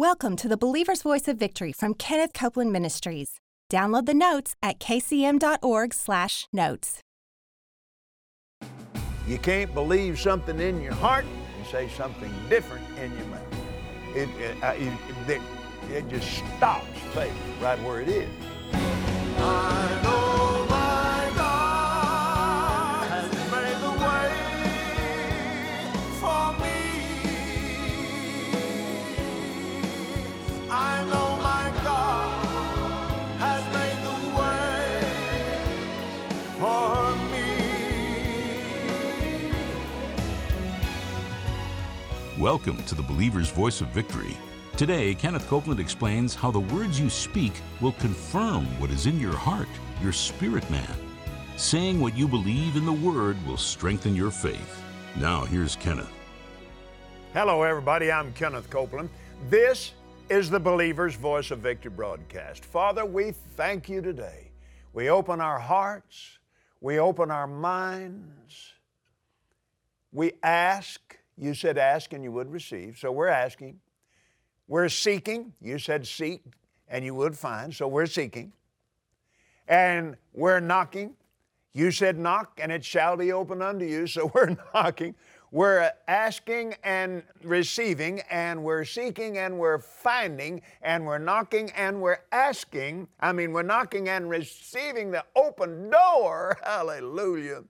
Welcome to the Believer's Voice of Victory from Kenneth Copeland Ministries. Download the notes at kcm.org/notes. You can't believe something in your heart and say something different in your mouth. It, it, uh, it, it, it just stops faith right where it is. Welcome to the Believer's Voice of Victory. Today, Kenneth Copeland explains how the words you speak will confirm what is in your heart, your spirit man. Saying what you believe in the Word will strengthen your faith. Now, here's Kenneth. Hello, everybody. I'm Kenneth Copeland. This is the Believer's Voice of Victory broadcast. Father, we thank you today. We open our hearts, we open our minds, we ask. You said ask and you would receive, so we're asking. We're seeking. You said seek and you would find, so we're seeking. And we're knocking. You said knock and it shall be opened unto you, so we're knocking. We're asking and receiving, and we're seeking and we're finding, and we're knocking and we're asking. I mean, we're knocking and receiving the open door, hallelujah,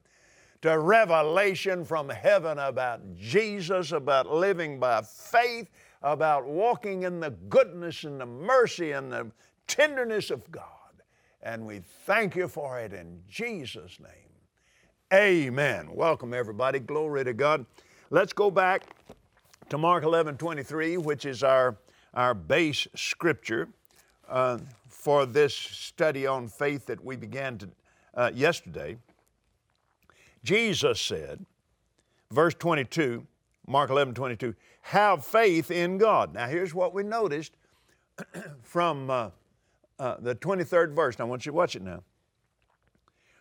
to revelation from heaven about Jesus, about living by faith, about walking in the goodness and the mercy and the tenderness of God. And we thank you for it in Jesus' name. Amen. Welcome, everybody. Glory to God. Let's go back to Mark 11 23, which is our, our base scripture uh, for this study on faith that we began to, uh, yesterday. Jesus said, verse 22, Mark 11 22, have faith in God. Now, here's what we noticed from uh, uh, the 23rd verse. Now, I want you to watch it now.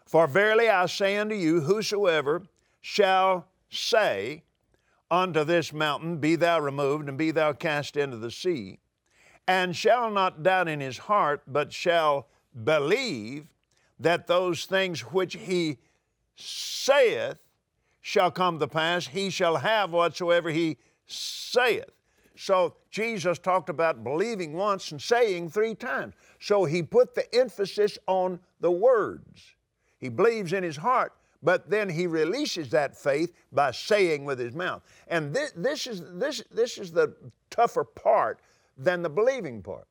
For verily I say unto you, whosoever shall say unto this mountain, Be thou removed, and be thou cast into the sea, and shall not doubt in his heart, but shall believe that those things which he saith shall come to pass, he shall have whatsoever he saith. So Jesus talked about believing once and saying three times. So he put the emphasis on the words. He believes in his heart, but then he releases that faith by saying with his mouth. And this, this, is, this, this is the tougher part than the believing part.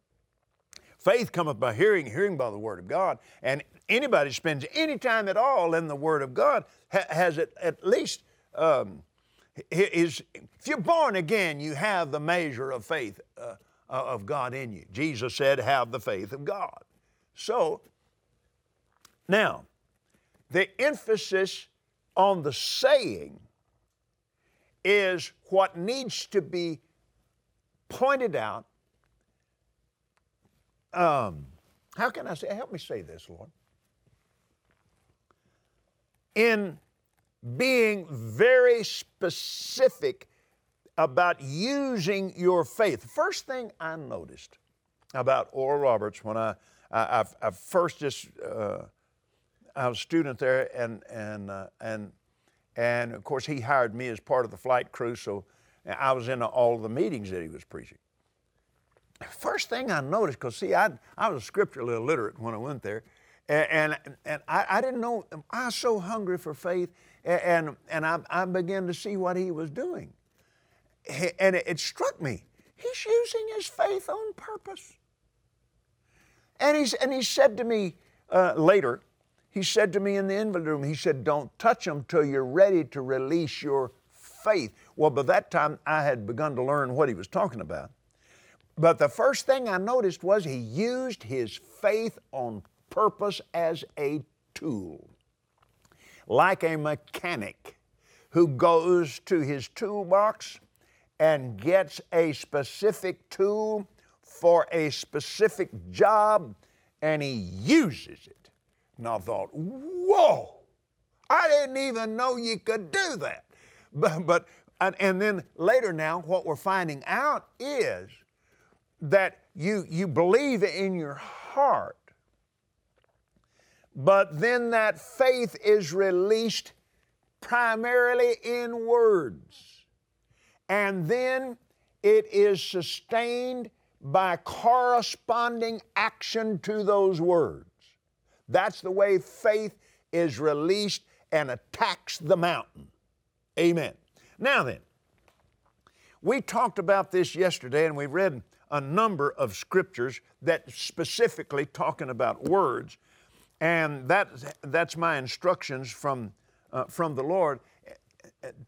Faith cometh by hearing, hearing by the Word of God. And anybody spends any time at all in the Word of God ha- has it at least. Um, is, if you're born again, you have the measure of faith uh, of God in you. Jesus said, Have the faith of God. So, now, the emphasis on the saying is what needs to be pointed out. Um, how can I say? Help me say this, Lord. In being very specific about using your faith. First thing I noticed about Oral Roberts when I, I, I first just, uh, I was a student there and, and, uh, and, and of course he hired me as part of the flight crew, so I was in all the meetings that he was preaching. First thing I noticed, because see, I, I was scripturally illiterate when I went there, and, and, and I, I didn't know, I was so hungry for faith, and, and I, I began to see what he was doing. And it, it struck me, he's using his faith on purpose. And, he's, and he said to me uh, later, he said to me in the invalid room, he said, Don't touch them till you're ready to release your faith. Well, by that time, I had begun to learn what he was talking about. But the first thing I noticed was he used his faith on purpose as a tool like a mechanic who goes to his toolbox and gets a specific tool for a specific job and he uses it. And I thought, whoa, I didn't even know you could do that. But, but and, and then later now, what we're finding out is that you, you believe in your heart, but then that faith is released primarily in words. And then it is sustained by corresponding action to those words. That's the way faith is released and attacks the mountain. Amen. Now then, we talked about this yesterday and we've read a number of scriptures that specifically talking about words. And that, that's my instructions from, uh, from the Lord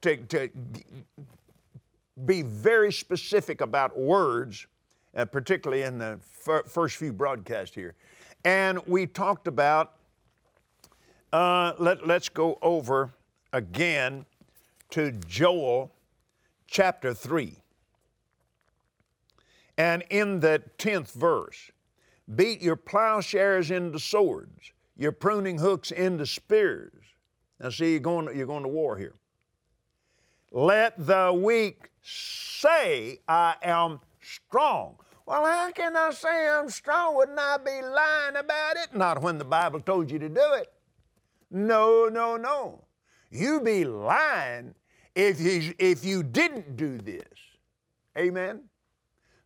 to, to be very specific about words, uh, particularly in the fir- first few broadcasts here. And we talked about, uh, let, let's go over again to Joel chapter 3. And in the 10th verse, beat your plowshares into swords, your pruning hooks into spears. Now, see, you're going, you're going to war here. Let the weak say, I am strong. Well, how can I say I'm strong? Wouldn't I be lying about it? Not when the Bible told you to do it. No, no, no. You be lying if you, if you didn't do this. Amen?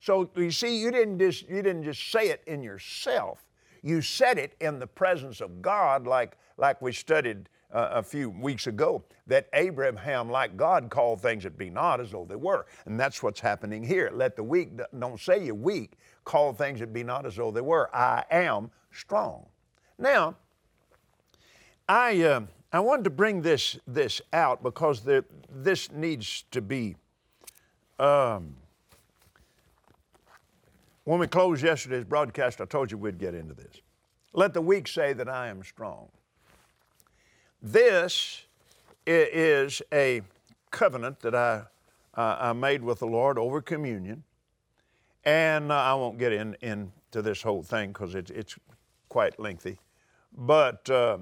So you see, you didn't just you didn't just say it in yourself. You said it in the presence of God, like like we studied uh, a few weeks ago. That Abraham, like God, called things that be not as though they were, and that's what's happening here. Let the weak don't say you're weak. Call things that be not as though they were. I am strong. Now, I uh, I wanted to bring this this out because the, this needs to be. Um, when we closed yesterday's broadcast, I told you we'd get into this. Let the weak say that I am strong. This is a covenant that I, uh, I made with the Lord over communion. And uh, I won't get in, into this whole thing because it's, it's quite lengthy. But uh,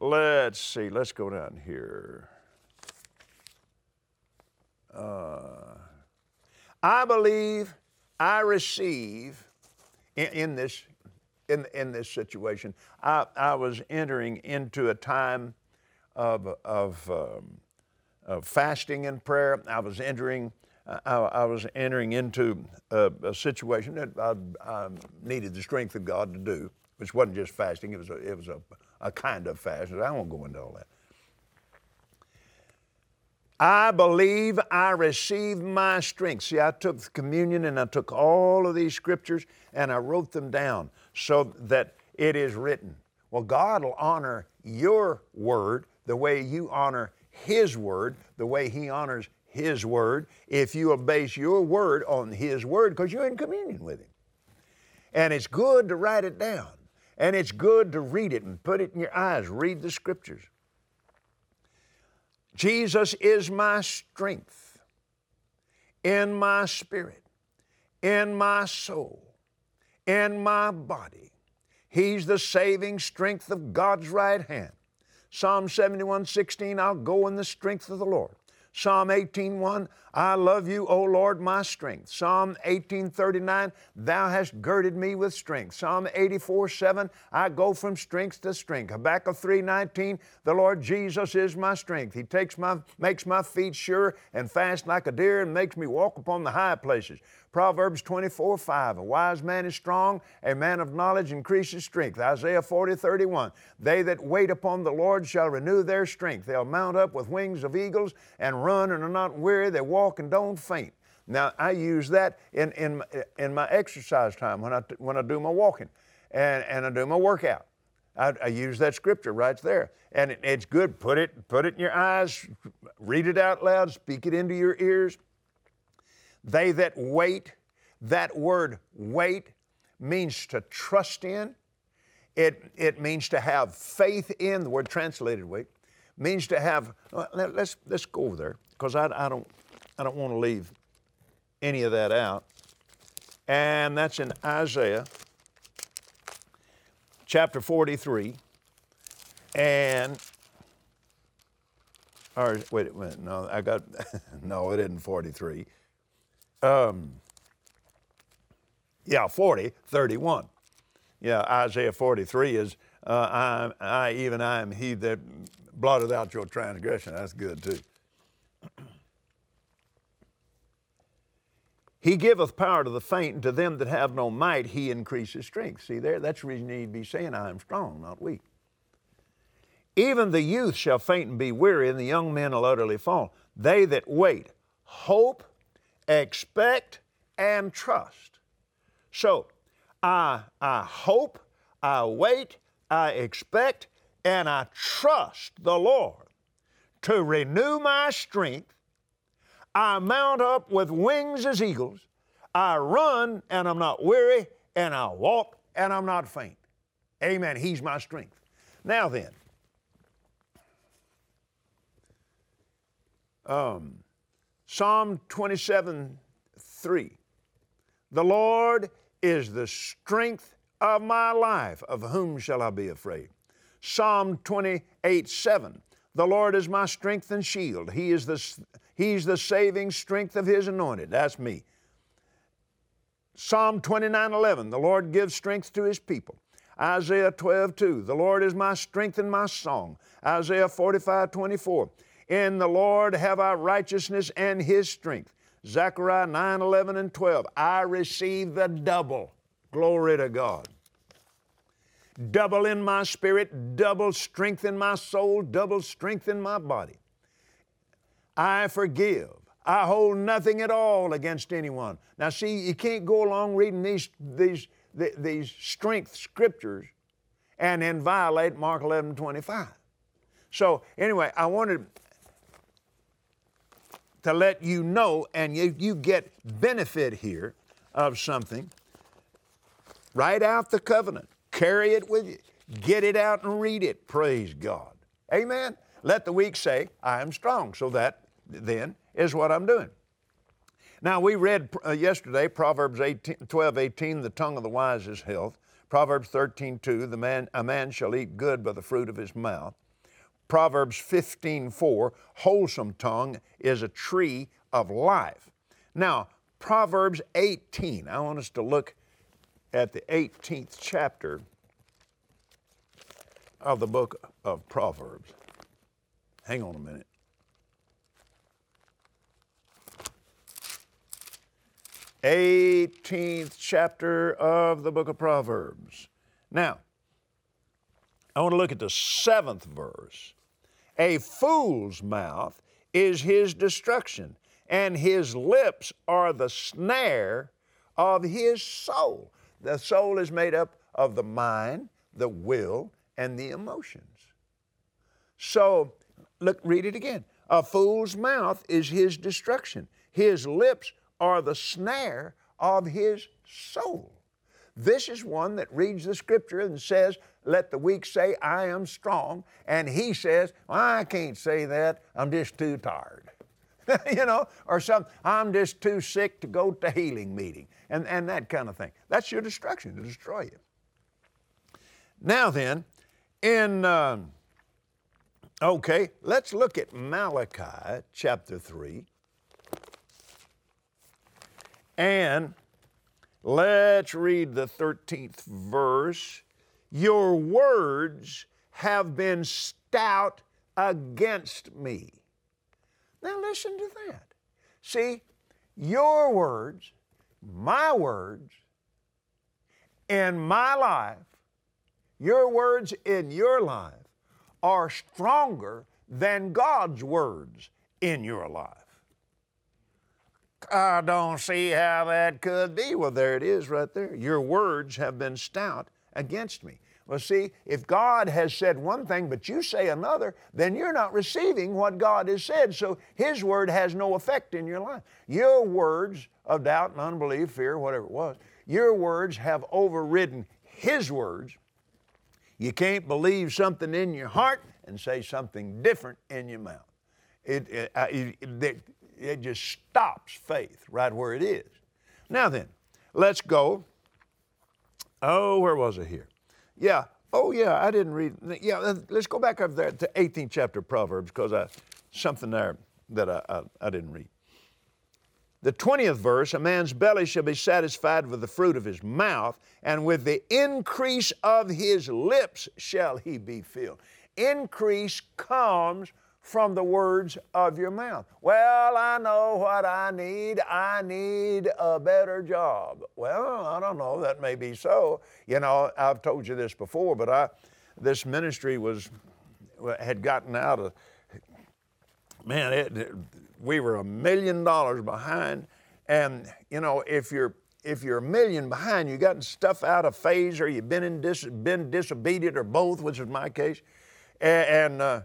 let's see, let's go down here. Uh, I believe I receive in, in this in, in this situation. I, I was entering into a time of, of, um, of fasting and prayer. I was entering I, I was entering into a, a situation that I, I, needed the strength of God to do, which wasn't just fasting. It was a, it was a, a kind of fast. I won't go into all that. I believe I received my strength. See, I took communion and I took all of these scriptures and I wrote them down so that it is written. Well, God will honor your word the way you honor His word, the way He honors His word, if you will base your word on His word because you're in communion with Him. And it's good to write it down, and it's good to read it and put it in your eyes. Read the scriptures. Jesus is my strength in my spirit, in my soul, in my body. He's the saving strength of God's right hand. Psalm 71 16, I'll go in the strength of the Lord. Psalm 18:1, I love you, O Lord, my strength. Psalm 18:39, Thou hast girded me with strength. Psalm 84:7, I go from strength to strength. Habakkuk 3:19, the Lord Jesus is my strength. He takes my makes my feet sure and fast like a deer and makes me walk upon the high places. Proverbs 24 5. A wise man is strong, a man of knowledge increases strength. Isaiah 40 31. They that wait upon the Lord shall renew their strength. They'll mount up with wings of eagles and run and are not weary. They walk and don't faint. Now, I use that in, in, in my exercise time when I, when I do my walking and, and I do my workout. I, I use that scripture right there. And it, it's good. Put it, put it in your eyes, read it out loud, speak it into your ears. They that wait, that word wait means to trust in. It, it means to have faith in, the word translated wait, means to have, let, us let's go over there because I, I, don't, I don't want to leave any of that out. And that's in Isaiah chapter 43. And, or wait minute, no, I got, no, it isn't 43. Um, Yeah, 40, 31. Yeah, Isaiah 43 is, uh, I, I, even I am he that blotted out your transgression. That's good too. He giveth power to the faint, and to them that have no might, he increases strength. See there? That's the reason you need be saying, I am strong, not weak. Even the youth shall faint and be weary, and the young men will utterly fall. They that wait, hope, expect, and trust. So, I, I hope, I wait, I expect, and I trust the Lord to renew my strength I mount up with wings as eagles. I run and I'm not weary, and I walk and I'm not faint. Amen. He's my strength. Now then, um, Psalm 27 3. The Lord is the strength of my life. Of whom shall I be afraid? Psalm 28 7. The Lord is my strength and shield. He is the He's the saving strength of His anointed. That's me. Psalm 29 11, the Lord gives strength to His people. Isaiah 12 2, the Lord is my strength and my song. Isaiah 45 24, in the Lord have I righteousness and His strength. Zechariah 9 11 and 12, I receive the double. Glory to God. Double in my spirit, double strength in my soul, double strength in my body. I forgive. I hold nothing at all against anyone. Now, see, you can't go along reading these, these, these strength scriptures and then violate Mark 11 25. So, anyway, I wanted to let you know, and you, you get benefit here of something. Write out the covenant, carry it with you, get it out and read it. Praise God. Amen. Let the weak say, I am strong. So that then is what I'm doing. Now, we read uh, yesterday Proverbs 18, 12, 18, the tongue of the wise is health. Proverbs 13, 2, the man, a man shall eat good by the fruit of his mouth. Proverbs 15, 4, wholesome tongue is a tree of life. Now, Proverbs 18, I want us to look at the 18th chapter of the book of Proverbs. Hang on a minute. 18th chapter of the book of Proverbs. Now, I want to look at the seventh verse. A fool's mouth is his destruction, and his lips are the snare of his soul. The soul is made up of the mind, the will, and the emotions. So, look, read it again. A fool's mouth is his destruction. His lips are the snare of his soul. This is one that reads the scripture and says, Let the weak say, I am strong. And he says, well, I can't say that. I'm just too tired. you know, or some, I'm just too sick to go to healing meeting, and, and that kind of thing. That's your destruction, to destroy you. Now then, in, uh, okay, let's look at Malachi chapter 3. And let's read the 13th verse. Your words have been stout against me. Now listen to that. See, your words, my words, in my life, your words in your life are stronger than God's words in your life. I don't see how that could be. Well, there it is right there. Your words have been stout against me. Well, see, if God has said one thing but you say another, then you're not receiving what God has said. So His word has no effect in your life. Your words of doubt and unbelief, fear, whatever it was, your words have overridden His words. You can't believe something in your heart and say something different in your mouth. It, it, uh, it, it just stops faith right where it is. Now then, let's go. Oh, where was it here? Yeah. Oh, yeah, I didn't read. Yeah, uh, let's go back up there to 18th chapter of Proverbs because I something there that I, I, I didn't read. the 20th verse, a man's belly shall be satisfied with the fruit of his mouth, and with the increase of his lips shall he be filled. Increase comes from the words of your mouth. Well, I know what I need. I need a better job. Well, I don't know. That may be so. You know, I've told you this before, but I, this ministry was had gotten out of. Man, it, we were a million dollars behind, and you know, if you're if you're a million behind, you've gotten stuff out of phase, or you've been in dis, been disobedient, or both, which is my case, and. and uh,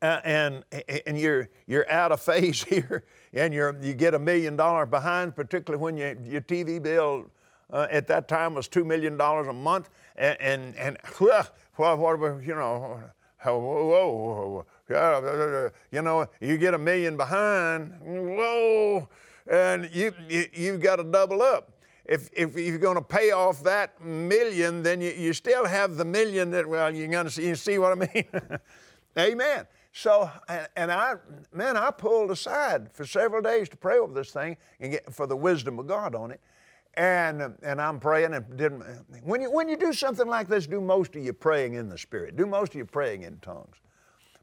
uh, and and you're you're out of phase here, and you're you get a million dollars behind, particularly when you, your TV bill uh, at that time was two million dollars a month, and and, and well, what, you know, whoa, whoa, you know, you get a million behind, whoa, and you, you you've got to double up. If, if you're going to pay off that million, then you, you still have the million that, well, you're going to see, you see what I mean? Amen. So, and, and, I, man, I pulled aside for several days to pray over this thing and get for the wisdom of God on it. And, and I'm praying and didn't, when you, when you do something like this, do most of your praying in the Spirit. Do most of your praying in tongues.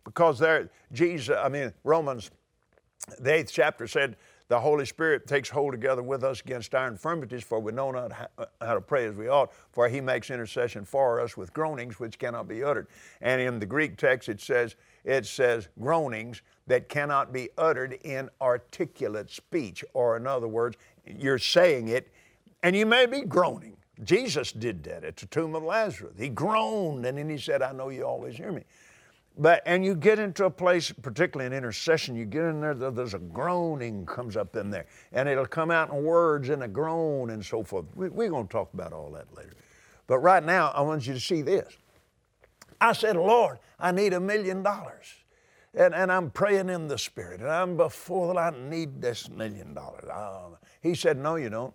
Because there, Jesus, I mean, Romans, the eighth chapter said, the Holy Spirit takes hold together with us against our infirmities, for we know not how to pray as we ought, for he makes intercession for us with groanings which cannot be uttered. And in the Greek text, it says, it says groanings that cannot be uttered in articulate speech, or in other words, you're saying it and you may be groaning. Jesus did that at the tomb of Lazarus. He groaned and then he said, I know you always hear me. But and you get into a place, particularly in intercession, you get in there, there's a groaning comes up in there, and it'll come out in words and a groan and so forth. We, we're going to talk about all that later. But right now, I want you to see this. I said, Lord, I need a million dollars. And, and I'm praying in the Spirit, and I'm before the I need this million dollars. Oh. He said, No, you don't.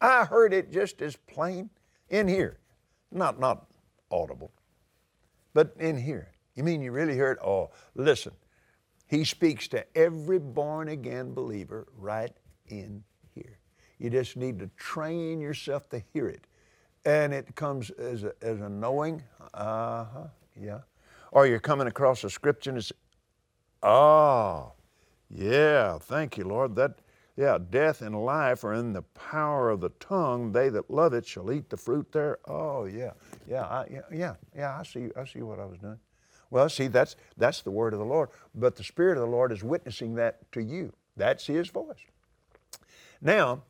I heard it just as plain in here. Not, not audible, but in here. You mean you really heard? Oh, listen. He speaks to every born again believer right in here. You just need to train yourself to hear it. And it comes as a, as a knowing, uh huh, yeah. Or you're coming across a scripture and it's, oh, yeah, thank you, Lord. That, yeah, death and life are in the power of the tongue. They that love it shall eat the fruit there. Oh, yeah, yeah, I, yeah, yeah, yeah. I see, I see what I was doing. Well, see, that's that's the word of the Lord. But the Spirit of the Lord is witnessing that to you. That's His voice. Now,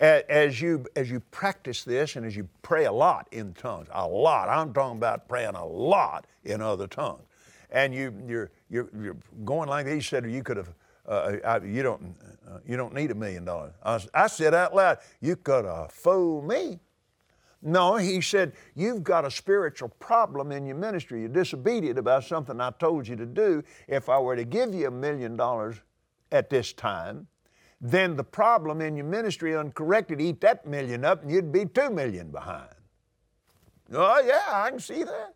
as you as you practice this and as you pray a lot in tongues, a lot. I'm talking about praying a lot in other tongues, and you you're you're, you're going like he said. You could have uh, I, you don't, uh, you don't need a million dollars. I said out loud, you could have fooled me. No, he said, you've got a spiritual problem in your ministry. You're disobedient about something I told you to do. If I were to give you a million dollars at this time, then the problem in your ministry uncorrected, eat that million up and you'd be two million behind. Oh, yeah, I can see that.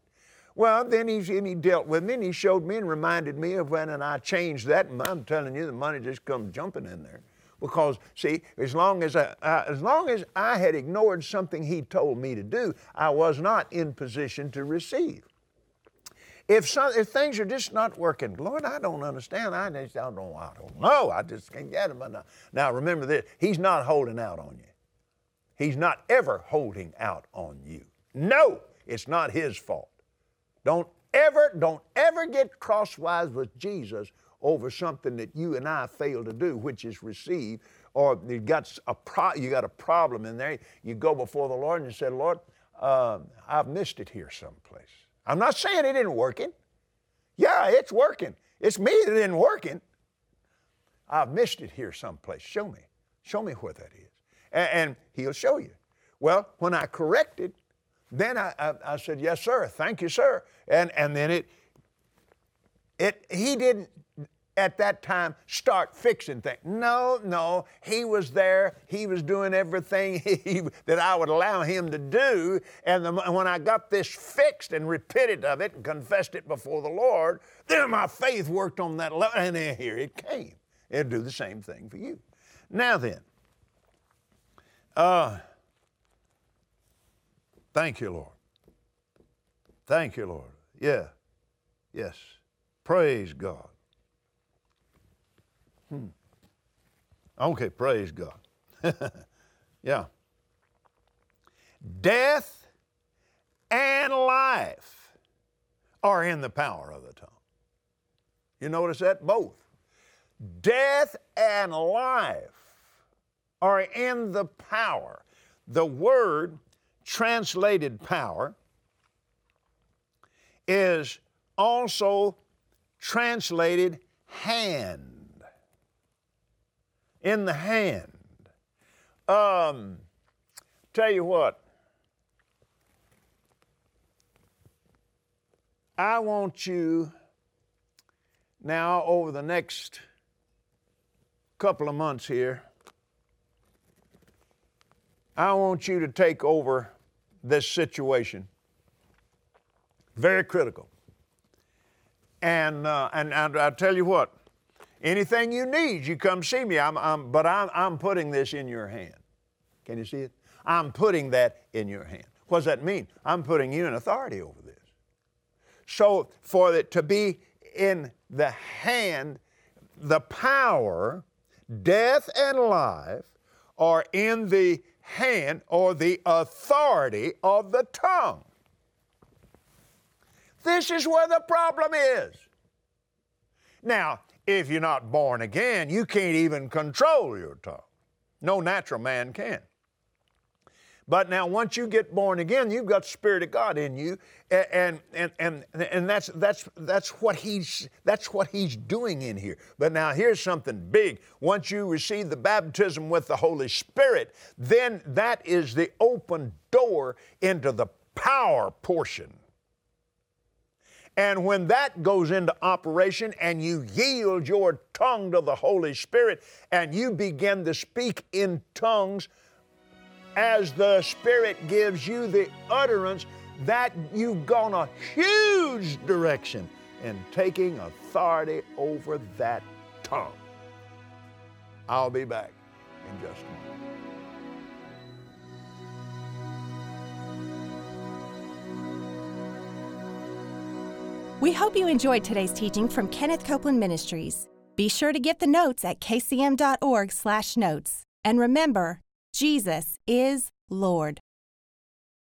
Well, then he, and he dealt with me and he showed me and reminded me of when and I changed that. And I'm telling you, the money just comes jumping in there. Because, see, as long as I, as long as I had ignored something he told me to do, I was not in position to receive. If, some, if things are just not working, Lord, I don't understand. I just I don't, I don't know. I just can't get them. Now, now remember this: He's not holding out on you. He's not ever holding out on you. No, it's not His fault. Don't ever, don't ever get crosswise with Jesus over something that you and I fail to do, which is receive, or you got a pro- you got a problem in there. You go before the Lord and you say, Lord, uh, I've missed it here someplace. I'm not saying it isn't working. Yeah, it's working. It's me that isn't working. I've missed it here someplace. Show me. Show me where that is. And, and He'll show you. Well, when I corrected, then I, I, I, said, Yes, sir. Thank you, sir. And, and then it, it, he didn't, at that time start fixing things. No, no, he was there. He was doing everything he, that I would allow him to do. And the, when I got this fixed and repented of it and confessed it before the Lord, then my faith worked on that level, and then here it came. It'll do the same thing for you. Now then, uh, thank you, Lord. Thank you, Lord. Yeah. Yes. Praise God. Hmm. Okay, praise God. yeah. Death and life are in the power of the tongue. You notice that? Both. Death and life are in the power. The word translated power is also translated hand. In the hand. Um, tell you what, I want you now over the next couple of months here, I want you to take over this situation. Very critical. And, uh, and, and I'll tell you what, anything you need, you come see me. I'm, I'm, but I'm, I'm putting this in your hand. Can you see it? I'm putting that in your hand. What does that mean? I'm putting you in authority over this. So, for it to be in the hand, the power, death and life, are in the hand or the authority of the tongue. This is where the problem is. Now, if you're not born again, you can't even control your tongue. No natural man can. But now, once you get born again, you've got the Spirit of God in you, and and and and that's that's that's what he's that's what he's doing in here. But now, here's something big. Once you receive the baptism with the Holy Spirit, then that is the open door into the power portion. And when that goes into operation and you yield your tongue to the Holy Spirit and you begin to speak in tongues as the Spirit gives you the utterance, that you've gone a huge direction in taking authority over that tongue. I'll be back in just a moment. We hope you enjoyed today's teaching from Kenneth Copeland Ministries. Be sure to get the notes at kcm.org/notes. And remember, Jesus is Lord.